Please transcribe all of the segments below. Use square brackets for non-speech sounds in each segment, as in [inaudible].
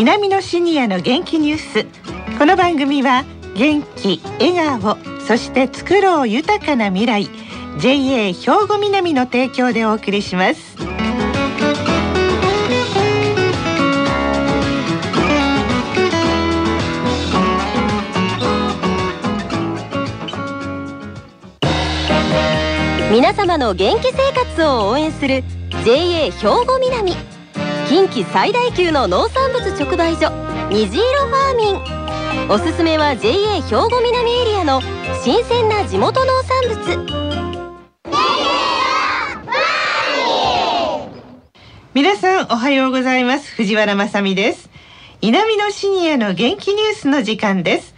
南のシニアの元気ニュース。この番組は元気笑顔そして作ろう豊かな未来 JA 兵庫南の提供でお送りします。皆様の元気生活を応援する JA 兵庫南。近畿最大級の農産物直売所虹色ファーミン。おすすめは JA 兵庫南エリアの新鮮な地元農産物。皆さんおはようございます。藤原まさです。南のシニアの元気ニュースの時間です。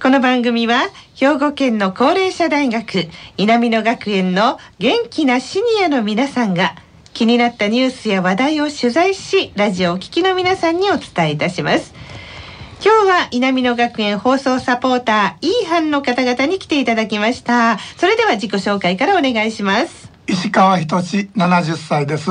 この番組は兵庫県の高齢者大学南野学園の元気なシニアの皆さんが気になったニュースや話題を取材しラジオを聴きの皆さんにお伝えいたします。今日は南野学園放送サポーター E 班の方々に来ていただきました。それでは自己紹介からお願いします。石川仁70歳です。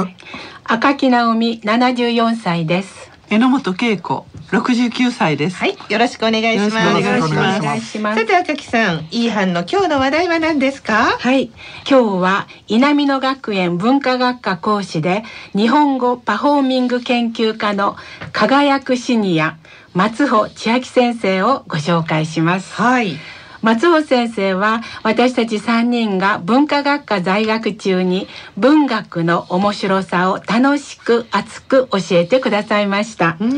赤木直美74歳です榎本恵子69歳です。はい、よろしくお願いします。よろしくお願いしますさて赤木さん、いい班の今日の話題は何ですか？はい今日は稲美野学園文化学科講師で日本語パフォーミング研究家の輝くシニア松穂千秋先生をご紹介しますはい。松尾先生は私たち3人が文化学科在学中に文学の面白さを楽しく熱く教えてくださいました。うん。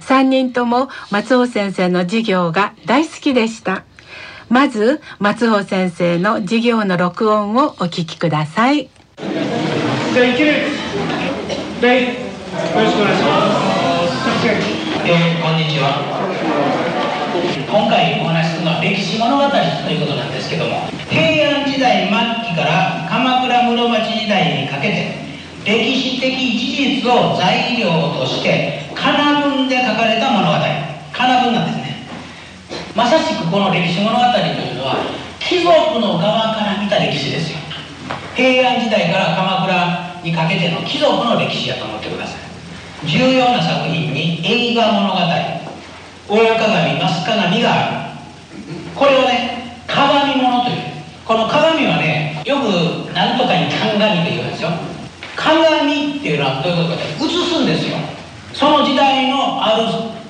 3人とも松尾先生の授業が大好きでした。まず松尾先生の授業の録音をお聞きください。じゃあいけるはいよろしくお願いしますえーこんにちは今回物語ということなんですけども平安時代末期から鎌倉室町時代にかけて歴史的事実を材料として仮名文で書かれた物語。仮名文なんですね。まさしくこの歴史物語というのは貴族の側から見た歴史ですよ。平安時代から鎌倉にかけての貴族の歴史やと思ってください。重要な作品に映画物語。大鏡増鏡があるこれをね鏡物というこの鏡はねよく何とかに鏡と言うんですよ。鏡っていうのはどういうことかって映すんですよ。その時代のある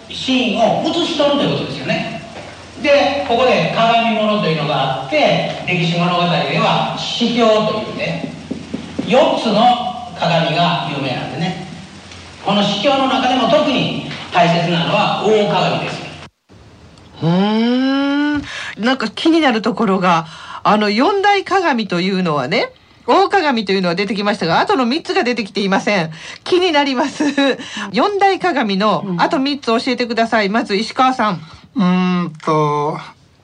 シーンを映し取るということですよね。でここで鏡物というのがあって歴史物語では四鏡というね4つの鏡が有名なんでね。この四鏡の中でも特に大切なのは大鏡ですうーん。なんか気になるところが、あの四大鏡というのはね。大鏡というのは出てきましたが、あとの三つが出てきていません。気になります。四大鏡のあと三つ教えてください。まず石川さん。うーんと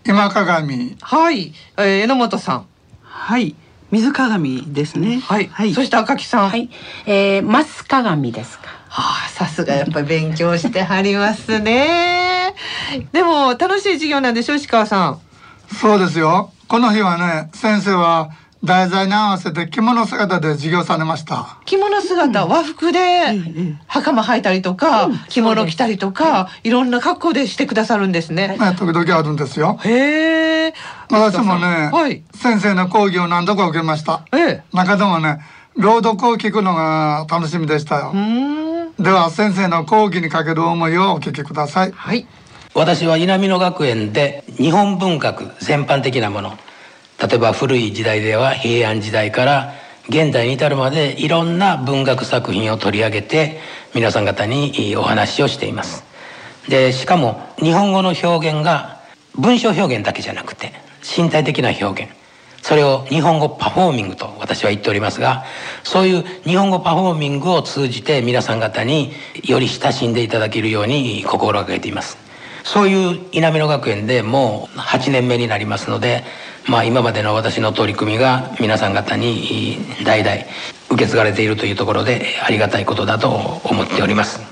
今鏡はい。えー、榎本さん。はい、水鏡ですね。はい。はい。そして赤木さん。はい、えー、マス鏡ですか。はあ、さすがやっぱり勉強してはりますね。でも楽しい授業なんでしょ石川さん。そうですよこの日はね先生は題材に合わせて着物姿で授業されました着物姿、和服で袴履いたりとか、着物着たりとか、いろんな格好でしてくださるんですね。ね時々あるんですよへえ。私もね、はい。先生の講義を何度か受けましたええ。中でもね朗読を聞くのが楽しみでしたよ。では先生の講義にかける思いをお聞きくださいはい。私は稲美野学園で日本文学全般的なもの例えば古い時代では平安時代から現代に至るまでいろんな文学作品を取り上げて皆さん方にお話をしています。でしかも日本語の表現が文章表現だけじゃなくて身体的な表現それを日本語パフォーミングと私は言っておりますがそういう日本語パフォーミングを通じて皆さん方により親しんでいただけるように心がけています。そういう稲美野学園でもう8年目になりますので、まあ、今までの私の取り組みが皆さん方に代々受け継がれているというところでありがたいことだと思っております。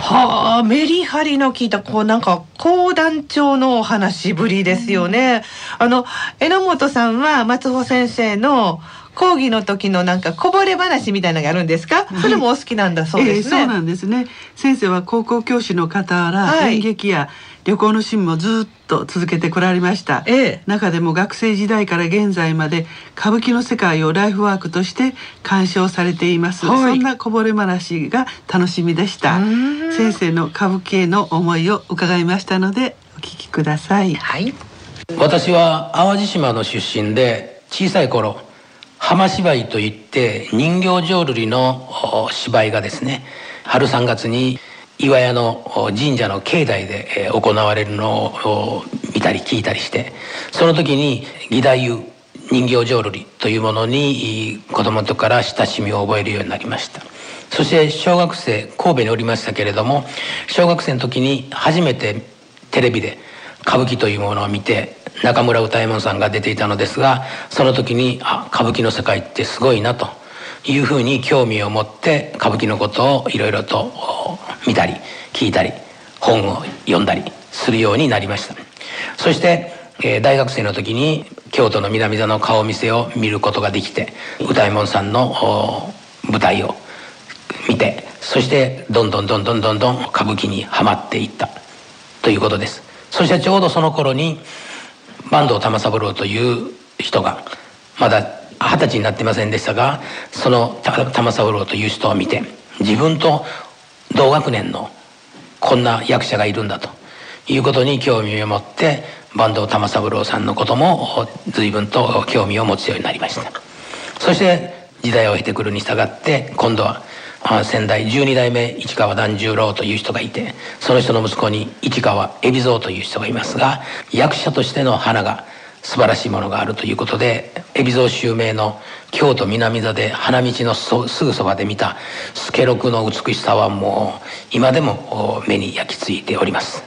はあ、メリハリの効いた、こうなんか、講談調のお話ぶりですよね。あの、榎本さんは松穂先生の講義の時のなんかこぼれ話みたいなのがあるんですか、それもお好きなんだそうですね、ええそうなんですね。先生は高校教師の傍ら、はい。演劇や旅行の趣味もずっと続けてこられました、ええ。中でも学生時代から現在まで歌舞伎の世界をライフワークとして鑑賞されています、はい。そんなこぼれ話が楽しみでした。先生の歌舞伎への思いを伺いましたのでお聞きください。はい。私は淡路島の出身で小さい頃浜芝居といって人形浄瑠璃のお芝居がですね春3月に岩屋の神社の境内で行われるのを見たり聞いたりしてその時に義太夫人形浄瑠璃というものに子供の時から親しみを覚えるようになりました。そして小学生神戸におりましたけれども小学生の時に初めてテレビで歌舞伎というものを見て中村歌右衛門さんが出ていたのですがその時にあ歌舞伎の世界ってすごいなというふうに興味を持って歌舞伎のことをいろいろと見たり聞いたり本を読んだりするようになりました。そして、えー大学生の時に京都の南座の顔見せを見ることができて歌右衛門さんの舞台を見てそしてどんどんどんどんどんどん歌舞伎にはまっていった。ということです。そしてちょうどその頃に坂東玉三郎という人がまだ二十歳になってませんでしたがその玉三郎という人を見て自分と同学年のこんな役者がいるんだということに興味を持って坂東玉三郎さんのことも随分と興味を持つようになりました。そして時代を経てくるに従って今度は先代12代目市川團十郎という人がいてその人の息子に市川海老蔵という人がいますが役者としての花が素晴らしいものがあるということで海老蔵襲名の京都南座で花道のすぐそばで見た助六の美しさはもう今でも目に焼き付いております。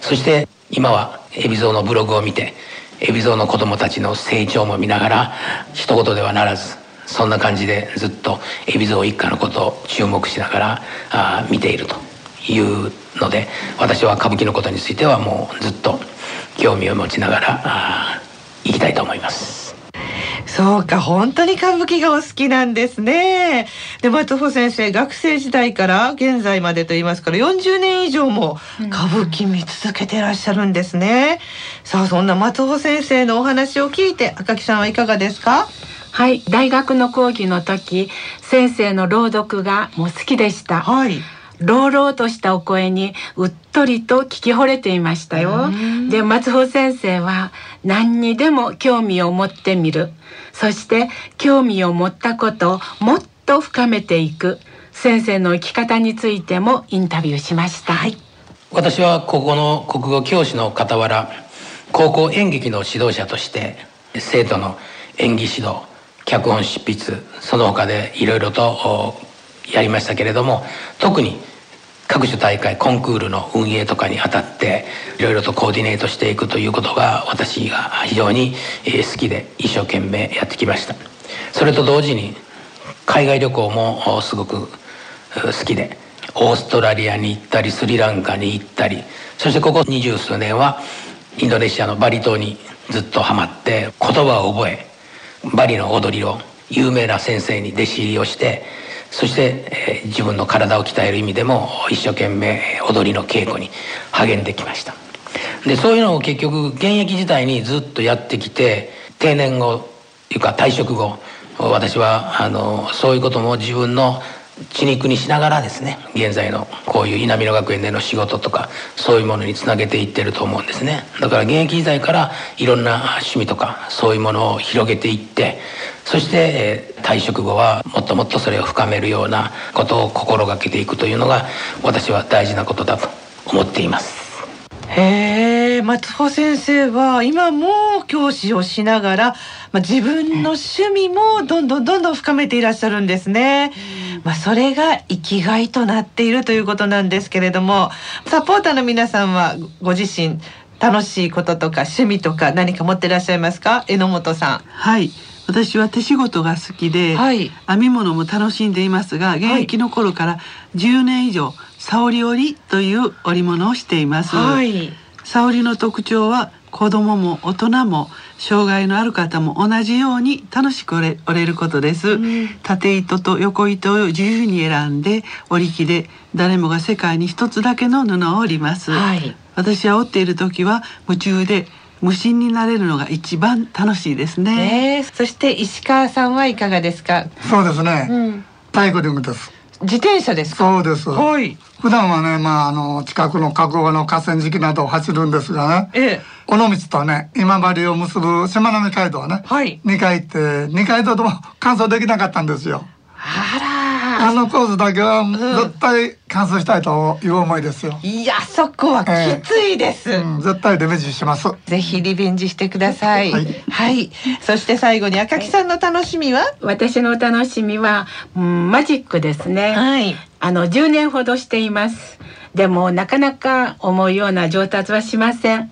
そして今は海老蔵のブログを見て海老蔵の子供たちの成長も見ながら一言ではならずそんな感じでずっと海老蔵一家のことを注目しながらあ見ているというので私は歌舞伎のことについてはもうずっと興味を持ちながらあー行きたいと思います。そうか本当に歌舞伎がお好きなんですね。で松穂先生学生時代から現在までと言いますから40年以上も歌舞伎見続けてらっしゃるんですね、さあそんな松穂先生のお話を聞いて赤木さんはいかがですか？はい大学の講義の時先生の朗読がもう好きでした。はい朗々としたお声にうっとりと聞き惚れていましたよ。で松穂先生は何にでも興味を持ってみる。そして興味を持ったことをもっと深めていく。先生の生き方についてもインタビューしました、はい、私はここの国語教師の傍ら高校演劇の指導者として生徒の演技指導脚本執筆その他でいろいろとおやりましたけれども特に各種大会コンクールの運営とかにあたっていろいろとコーディネートしていくということが私が非常に好きで一生懸命やってきました。それと同時に海外旅行もすごく好きでオーストラリアに行ったりスリランカに行ったりそしてここ二十数年はインドネシアのバリ島にずっとハマって言葉を覚えバリの踊りを有名な先生に弟子入りをしてそして、えー自分の体を鍛える意味でも一生懸命踊りの稽古に励んできました。でそういうのを結局現役時代にずっとやってきて定年後というか退職後私はあのそういうことも自分の血肉にしながらですね現在のこういう稲美野学園での仕事とかそういうものにつなげていってると思うんですね。だから現役時代からいろんな趣味とかそういうものを広げていってそして、え退職後はもっともっとそれを深めるようなことを心がけていくというのが私は大事なことだと思っています。へえ松穂先生は今も教師をしながら、まあ、自分の趣味もどんどんどんどん深めていらっしゃるんですね。まあ、それが生きがいとなっているということなんですけれどもサポーターの皆さんはご自身楽しいこととか趣味とか何か持ってらっしゃいますか？榎本さはい私は手仕事が好きで、はい。編み物も楽しんでいますが現役の頃から10年以上沙織織という織物をしています、ん。はい。沙織の特徴は子供も大人も障害のある方も同じように楽しく折れることです、縦糸と横糸を自由に選んで織り機で誰もが世界に一つだけの布を織ります、はい。私は織っている時は夢中で無心になれるのが一番楽しいですね。ねえそして石川さんはいかがですか？そうですね、うん。サイクリングです。自転車ですか？そうです。はい。普段はねまああの近くの河口の河川敷などを走るんですがね。ええ。尾道とね今治を結ぶしまなみ海道はね、はい。2回行って2回とも [laughs] 完走できなかったんですよ。あらあのコースだけは絶対完走したいという思いですよ、いやそこはきついです、うん、絶対リベンジしますぜひリベンジしてください。ははいい、そして最後に赤木さんの楽しみは？私の楽しみは、うん、マジックですね。はい。あの10年ほどしています。でもなかなか思うような上達はしません。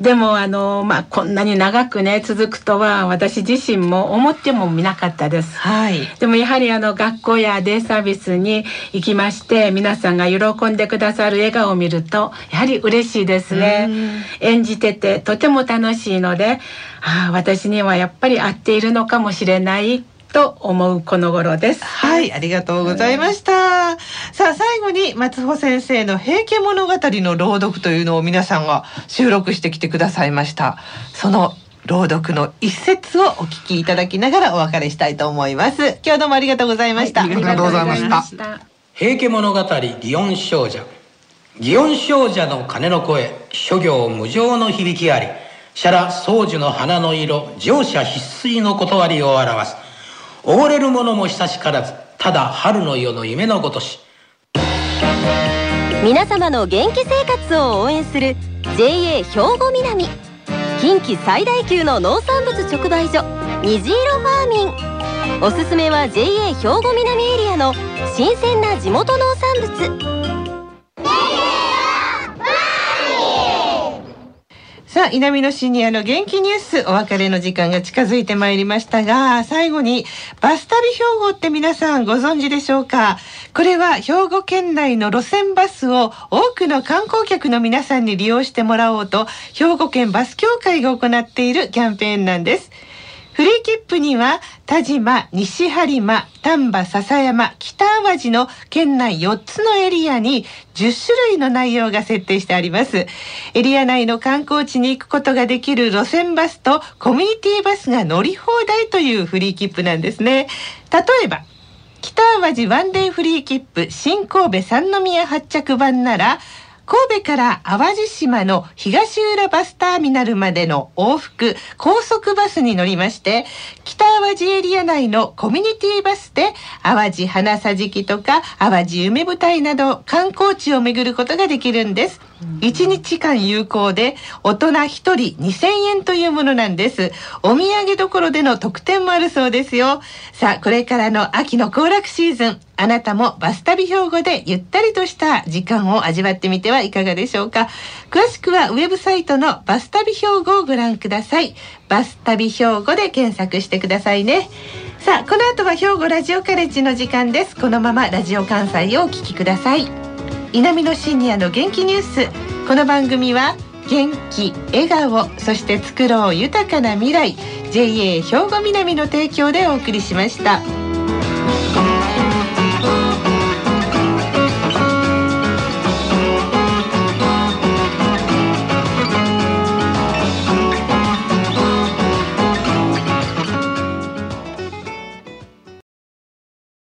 でもあのまあこんなに長くね続くとは私自身も思ってもみなかったです。はい。でもやはりあの学校やデイサービスに行きまして皆さんが喜んでくださる笑顔を見るとやはり嬉しいですね。演じててとても楽しいので、ああ私にはやっぱり合っているのかもしれないと思うこの頃です。はい、ありがとうございました。さあ、最後に松穂先生の平家物語の朗読というのを皆さんが収録してきてくださいました。その朗読の一節をお聞きいただきながらお別れしたいと思います。今日どうもありがとうございました。ありがとうございましたた。平家物語祇園少女祇園少女の鐘の声諸行無常の響きありシャラ宗樹の花の色乗車必須の断りを表す溺れる者も久しからずただ春の夜の夢のごとし。皆様の元気生活を応援する JA 兵庫南。近畿最大級の農産物直売所虹色ファーミン。おすすめは JA 兵庫南エリアの新鮮な地元農産物。さあ、南のシニアの元気ニュース、お別れの時間が近づいてまいりましたが、最後に、バス旅兵庫って皆さんご存知でしょうか？これは兵庫県内の路線バスを多くの観光客の皆さんに利用してもらおうと、兵庫県バス協会が行っているキャンペーンなんです。フリー切符には田島、西播磨、丹波、篠山、北淡路の県内4つのエリアに10種類の内容が設定してあります。エリア内の観光地に行くことができる路線バスとコミュニティバスが乗り放題というフリー切符なんですね。例えば、北淡路ワンデーフリー切符新神戸三宮発着版なら神戸から淡路島の東浦バスターミナルまでの往復高速バスに乗りまして北淡路エリア内のコミュニティバスで淡路花さじきとか淡路夢舞台など観光地を巡ることができるんです。1日間有効で大人1人2000円というものなんです。お土産どころでの特典もあるそうですよ。さあ、これからの秋の行楽シーズン、あなたもバス旅兵庫でゆったりとした時間を味わってみてはいかがでしょうか？詳しくはウェブサイトのバス旅兵庫をご覧ください。バス旅兵庫で検索してくださいね。さあ、この後は兵庫ラジオカレッジの時間です。このままラジオ関西をお聞きください。稲美のシニアの元気ニュースこの番組は元気笑顔そして作ろう豊かな未来 JA 兵庫南の提供でお送りしました。